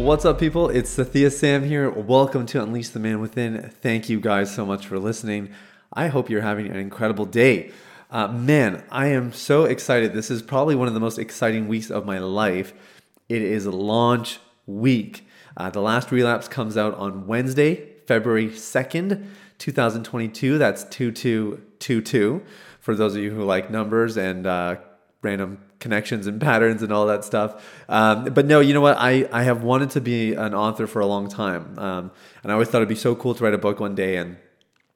What's up, people? It's Sathiya Sam here. Welcome to Unleash the Man Within. Thank you guys so much for listening. I hope you're having an incredible day. Uh, man, I am so excited. This is probably one of the most exciting weeks of my life. It is launch week. Uh, the last relapse comes out on Wednesday, February 2nd, 2022. That's 2222 for those of you who like numbers and uh, random connections and patterns and all that stuff. Um, but no, you know what? I, I have wanted to be an author for a long time. Um, and I always thought it'd be so cool to write a book one day. And,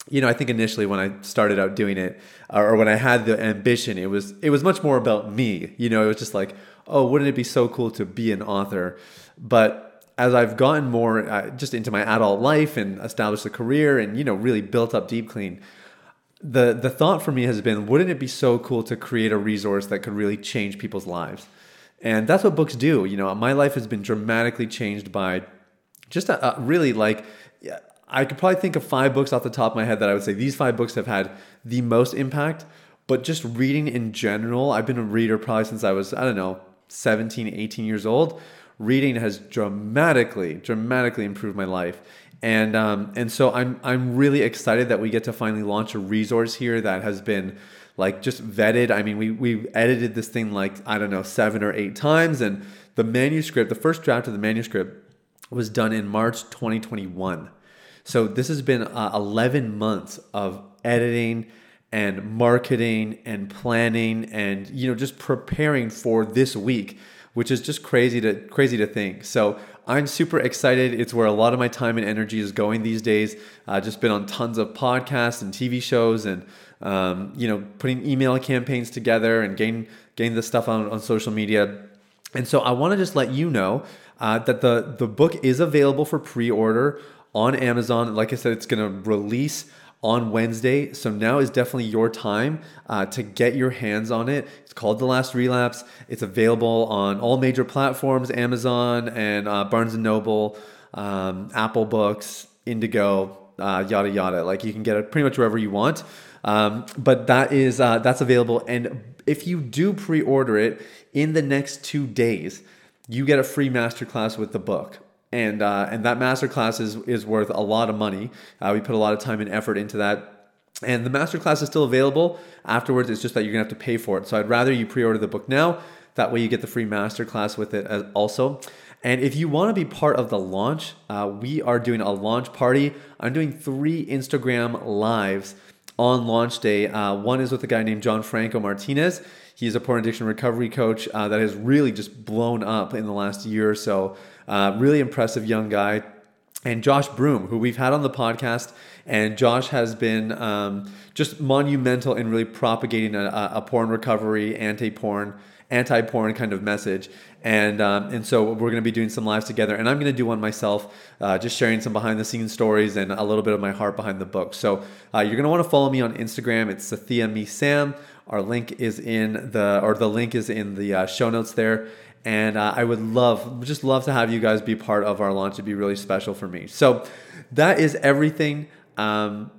you know, I think initially when I started out doing it or when I had the ambition, it was, it was much more about me. You know, it was just like, oh, wouldn't it be so cool to be an author? But as I've gotten more uh, just into my adult life and established a career and, you know, really built up Deep Clean, the the thought for me has been wouldn't it be so cool to create a resource that could really change people's lives? And that's what books do. You know my life has been dramatically changed by just a, a really like i could probably think of five books off the top of my head that i would say these five books have had the most impact. But just reading in general i've been a reader probably since i was i don't know 17 18 years old. Reading has dramatically dramatically improved my life and um, and so I'm I'm really excited that we get to finally launch a resource here that has been like just vetted. I mean, we we edited this thing like I don't know seven or eight times, and the manuscript, the first draft of the manuscript, was done in March 2021. So this has been uh, 11 months of editing and marketing and planning and you know just preparing for this week which is just crazy to crazy to think. So I'm super excited. It's where a lot of my time and energy is going these days. I've uh, just been on tons of podcasts and TV shows and um, you know putting email campaigns together and getting getting this stuff on, on social media. And so I want to just let you know uh, that the the book is available for pre-order on Amazon. Like I said, it's going to release on Wednesday. So now is definitely your time uh, to get your hands on it. It's called The Last Relapse. It's available on all major platforms Amazon and uh, Barnes and Noble, um, Apple Books, Indigo, uh, yada yada. Like you can get it pretty much wherever you want. Um, but that is uh, that's available, and if you do pre-order it in the next two days, you get a free masterclass with the book and uh, and that masterclass is is worth a lot of money. Uh, we put a lot of time and effort into that, and the masterclass is still available. Afterwards, it's just that you're gonna have to pay for it. So I'd rather you pre-order the book now. That way, you get the free masterclass with it as also. And if you want to be part of the launch, uh, we are doing a launch party. I'm doing three Instagram lives on launch day. Uh, one is with a guy named John Franco Martinez. He's a porn addiction recovery coach uh, that has really just blown up in the last year or so. Uh, really impressive young guy. And Josh Broome, who we've had on the podcast, and Josh has been um, just monumental in really propagating a, a porn recovery, anti-porn, anti-porn kind of message. And um, and so we're going to be doing some lives together, and I'm going to do one myself, uh, just sharing some behind-the-scenes stories and a little bit of my heart behind the book. So uh, you're going to want to follow me on Instagram. It's Sathiya Me Sam. Our link is in the or the link is in the uh, show notes there and uh, I would love, just love to have you guys be part of our launch. It'd be really special for me. So that is everything. Um,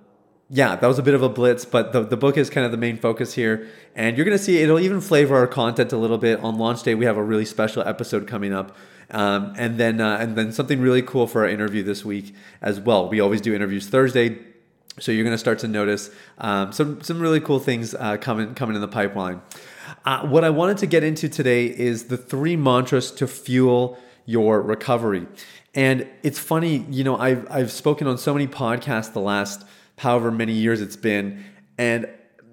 yeah, that was a bit of a blitz, but the, the book is kind of the main focus here. And you're going to see it'll even flavor our content a little bit. On launch day, we have a really special episode coming up. Um, and then uh, and then something really cool for our interview this week as well. We always do interviews Thursday, so you're going to start to notice um, some some really cool things uh, coming coming in the pipeline. Uh, what I wanted to get into today is the three mantras to fuel your recovery. And it's funny, you know, I've, I've spoken on so many podcasts the last however many years it's been, and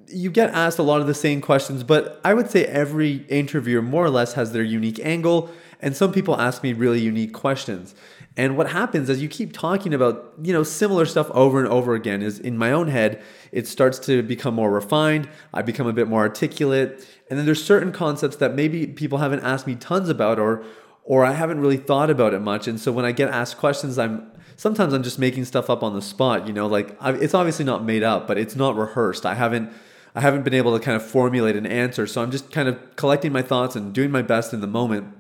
you get asked a lot of the same questions, but I would say every interviewer more or less has their unique angle, and some people ask me really unique questions. And what happens as you keep talking about, you know, similar stuff over and over again is in my own head, it starts to become more refined. I become a bit more articulate. And then there's certain concepts that maybe people haven't asked me tons about or or I haven't really thought about it much. And so when I get asked questions, I'm sometimes I'm just making stuff up on the spot. You know, like I, it's obviously not made up, but it's not rehearsed. I haven't I haven't been able to kind of formulate an answer. So I'm just kind of collecting my thoughts and doing my best in the moment.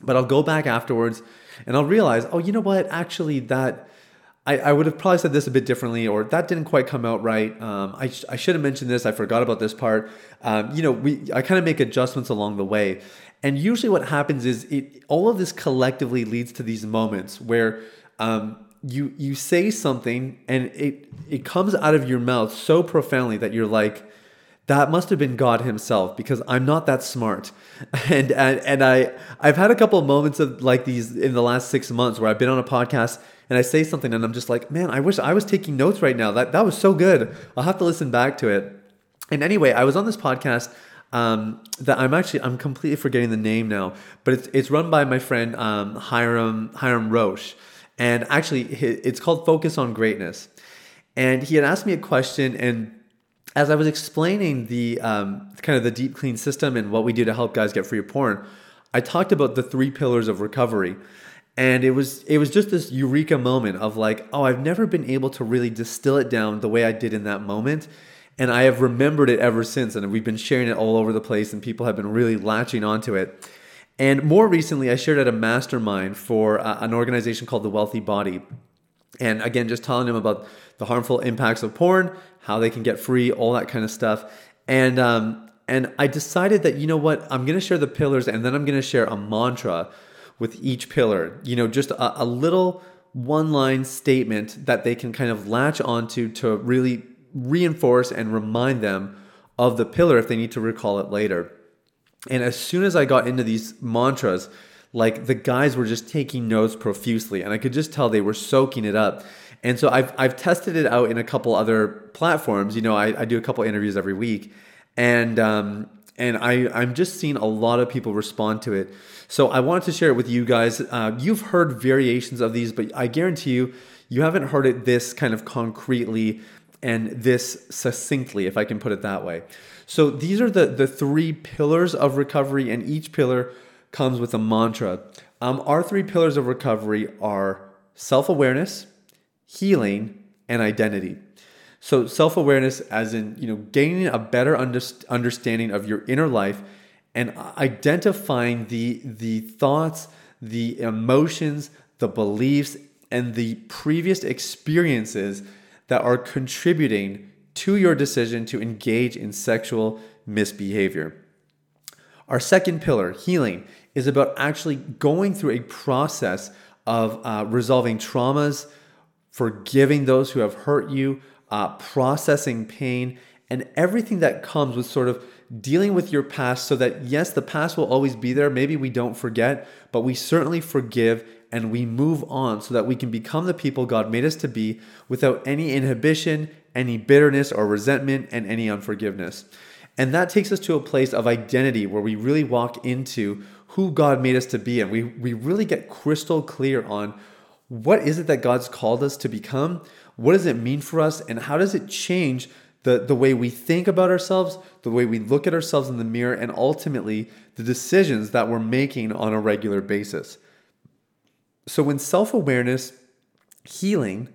But I'll go back afterwards and I'll realize, oh, you know what? Actually, that I, I would have probably said this a bit differently, or that didn't quite come out right. Um, I, sh- I should have mentioned this. I forgot about this part. Um, you know, we I kind of make adjustments along the way, and usually what happens is it all of this collectively leads to these moments where um, you you say something and it it comes out of your mouth so profoundly that you're like that must have been God himself because I'm not that smart. And, and, and I, I've had a couple of moments of like these in the last six months where I've been on a podcast and I say something and I'm just like, man, I wish I was taking notes right now. That, that was so good. I'll have to listen back to it. And anyway, I was on this podcast um, that I'm actually, I'm completely forgetting the name now, but it's, it's run by my friend um, Hiram, Hiram Roche. And actually, it's called Focus on Greatness. And he had asked me a question and as I was explaining the um, kind of the deep clean system and what we do to help guys get free of porn, I talked about the three pillars of recovery. And it was it was just this eureka moment of like, oh, I've never been able to really distill it down the way I did in that moment. And I have remembered it ever since. And we've been sharing it all over the place, and people have been really latching onto it. And more recently, I shared at a mastermind for uh, an organization called The Wealthy Body. And again, just telling them about the harmful impacts of porn, how they can get free, all that kind of stuff. And um, and I decided that you know what, I'm gonna share the pillars, and then I'm gonna share a mantra with each pillar. You know, just a, a little one line statement that they can kind of latch onto to really reinforce and remind them of the pillar if they need to recall it later. And as soon as I got into these mantras, like the guys were just taking notes profusely and I could just tell they were soaking it up. And so I've, I've tested it out in a couple other platforms. You know, I, I do a couple interviews every week and, um, and I, I'm just seeing a lot of people respond to it. So I wanted to share it with you guys. Uh, you've heard variations of these, but I guarantee you, you haven't heard it this kind of concretely and this succinctly, if I can put it that way. So these are the, the three pillars of recovery, and each pillar comes with a mantra. Um, our three pillars of recovery are self awareness, healing, and identity. So self awareness, as in you know, gaining a better understanding of your inner life and identifying the the thoughts, the emotions, the beliefs, and the previous experiences that are contributing to your decision to engage in sexual misbehavior. Our second pillar, healing, is about actually going through a process of uh, resolving traumas, forgiving those who have hurt you, uh, processing pain, and everything that comes with sort of dealing with your past so that, yes, the past will always be there. Maybe we don't forget, but we certainly forgive and we move on so that we can become the people God made us to be without any inhibition, any bitterness or resentment, and any unforgiveness. And that takes us to a place of identity where we really walk into who God made us to be. And we, we really get crystal clear on what is it that God's called us to become? What does it mean for us? And how does it change the, the way we think about ourselves, the way we look at ourselves in the mirror, and ultimately the decisions that we're making on a regular basis? So, when self awareness, healing,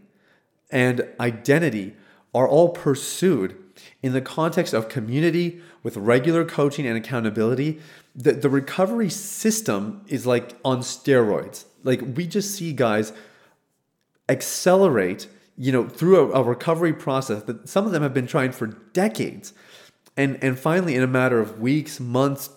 and identity are all pursued in the context of community with regular coaching and accountability, the, the recovery system is like on steroids. Like we just see guys accelerate, you know, through a, a recovery process that some of them have been trying for decades. And, and finally, in a matter of weeks, months,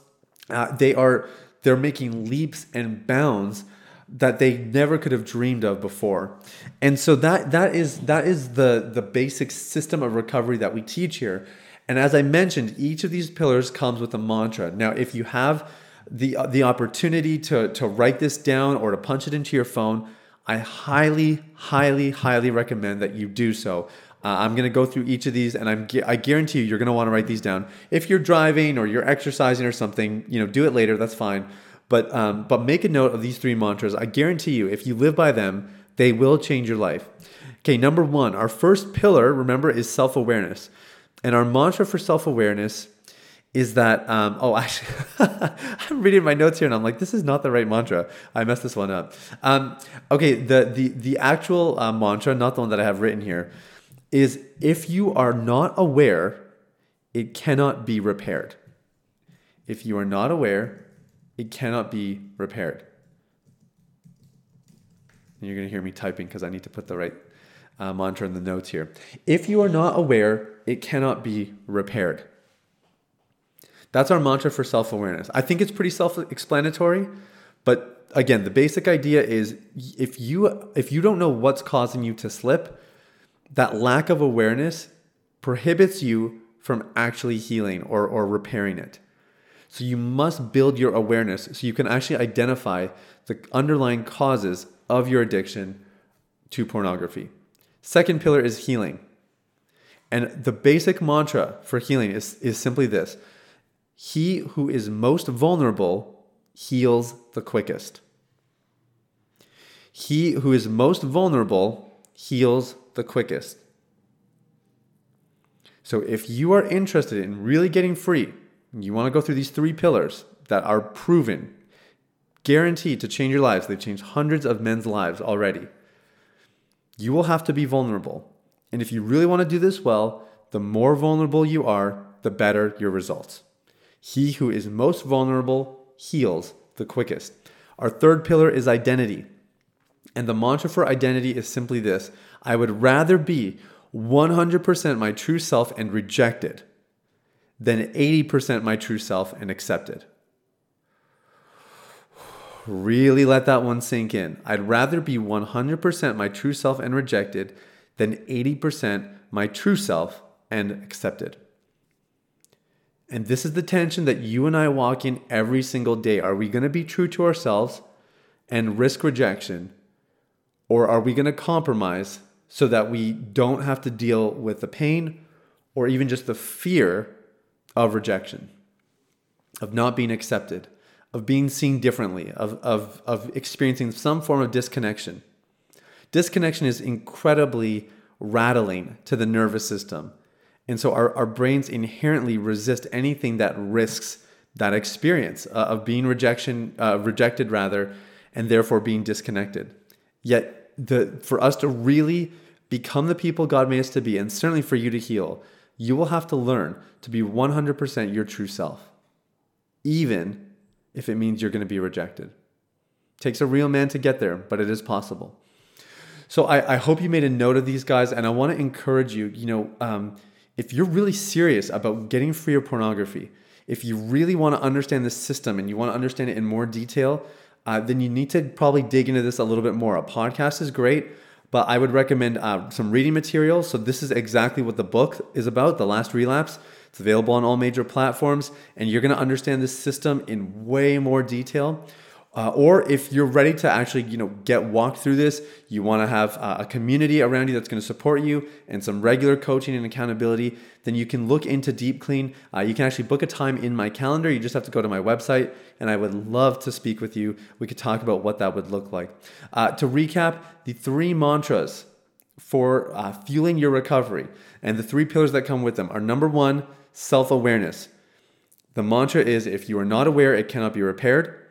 uh, they are they're making leaps and bounds that they never could have dreamed of before. And so that that is that is the the basic system of recovery that we teach here. And as I mentioned, each of these pillars comes with a mantra. Now, if you have the the opportunity to to write this down or to punch it into your phone, I highly highly highly recommend that you do so. Uh, I'm going to go through each of these, and I'm I guarantee you you're going to want to write these down. If you're driving or you're exercising or something, you know, do it later. That's fine. But um, but make a note of these three mantras. I guarantee you, if you live by them, they will change your life. Okay, number one, our first pillar, remember, is self awareness. And our mantra for self awareness is that um, oh actually I'm reading my notes here and I'm like this is not the right mantra. I messed this one up. Um, okay the the the actual uh, mantra not the one that I have written here is if you are not aware it cannot be repaired. If you are not aware it cannot be repaired. And you're to hear me typing because I need to put the right uh, mantra in the notes here. If you are not aware it cannot be repaired that's our mantra for self awareness. I think it's pretty self explanatory, but again, the basic idea is if you if you don't know what's causing you to slip, that lack of awareness prohibits you from actually healing or, or repairing it. So you must build your awareness so you can actually identify the underlying causes of your addiction to pornography. Second pillar is healing. And the basic mantra for healing is, is simply this he who is most vulnerable heals the quickest. He who is most vulnerable heals the quickest. So if you are interested in really getting free, you want to go through these three pillars that are proven, guaranteed to change your lives. They've changed hundreds of men's lives already. You will have to be vulnerable. And if you really want to do this well, the more vulnerable you are, the better your results. He who is most vulnerable heals the quickest. Our third pillar is identity. And the mantra for identity is simply this I would rather be 100% my true self and rejected than 80% my true self and accepted. Really let that one sink in. I'd rather be 100% my true self and rejected than 80% my true self and accepted. And this is the tension that you and I walk in every single day. Are we going to be true to ourselves and risk rejection? Or are we going to compromise so that we don't have to deal with the pain or even just the fear of rejection, of not being accepted, of being seen differently, of, of, of experiencing some form of disconnection? Disconnection is incredibly rattling to the nervous system and so our, our brains inherently resist anything that risks that experience uh, of being rejection, uh, rejected rather, and therefore being disconnected. Yet the, for us to really become the people God made us to be, and certainly for you to heal, you will have to learn to be 100% your true self, even if it means you're going to be rejected. It takes a real man to get there, but it is possible. So I, I hope you made a note of these guys, and I want to encourage you. You know, um, if you're really serious about getting free of pornography, if you really want to understand the system and you want to understand it in more detail, uh, then you need to probably dig into this a little bit more. A podcast is great, but I would recommend uh, some reading material. So, this is exactly what the book is about The Last Relapse. It's available on all major platforms, and you're going to understand this system in way more detail. Uh, or if you're ready to actually, you know, get walked through this, you want to have uh, a community around you that's going to support you and some regular coaching and accountability, then you can look into Deep Clean. Uh, you can actually book a time in my calendar. You just have to go to my website, and I would love to speak with you. We could talk about what that would look like. Uh, to recap, the three mantras for uh, fueling your recovery and the three pillars that come with them are number one, self awareness. The mantra is if you are not aware, it cannot be repaired.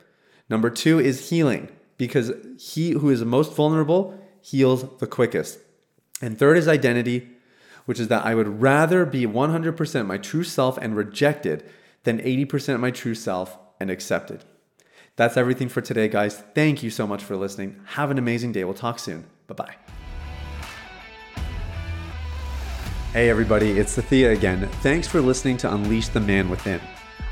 Number two is healing, because he who is most vulnerable heals the quickest. And third is identity, which is that I would rather be 100% my true self and rejected than 80% my true self and accepted. That's everything for today, guys. Thank you so much for listening. Have an amazing day. We'll talk soon. Bye bye. Hey, everybody, it's Sathiya again. Thanks for listening to Unleash the Man Within.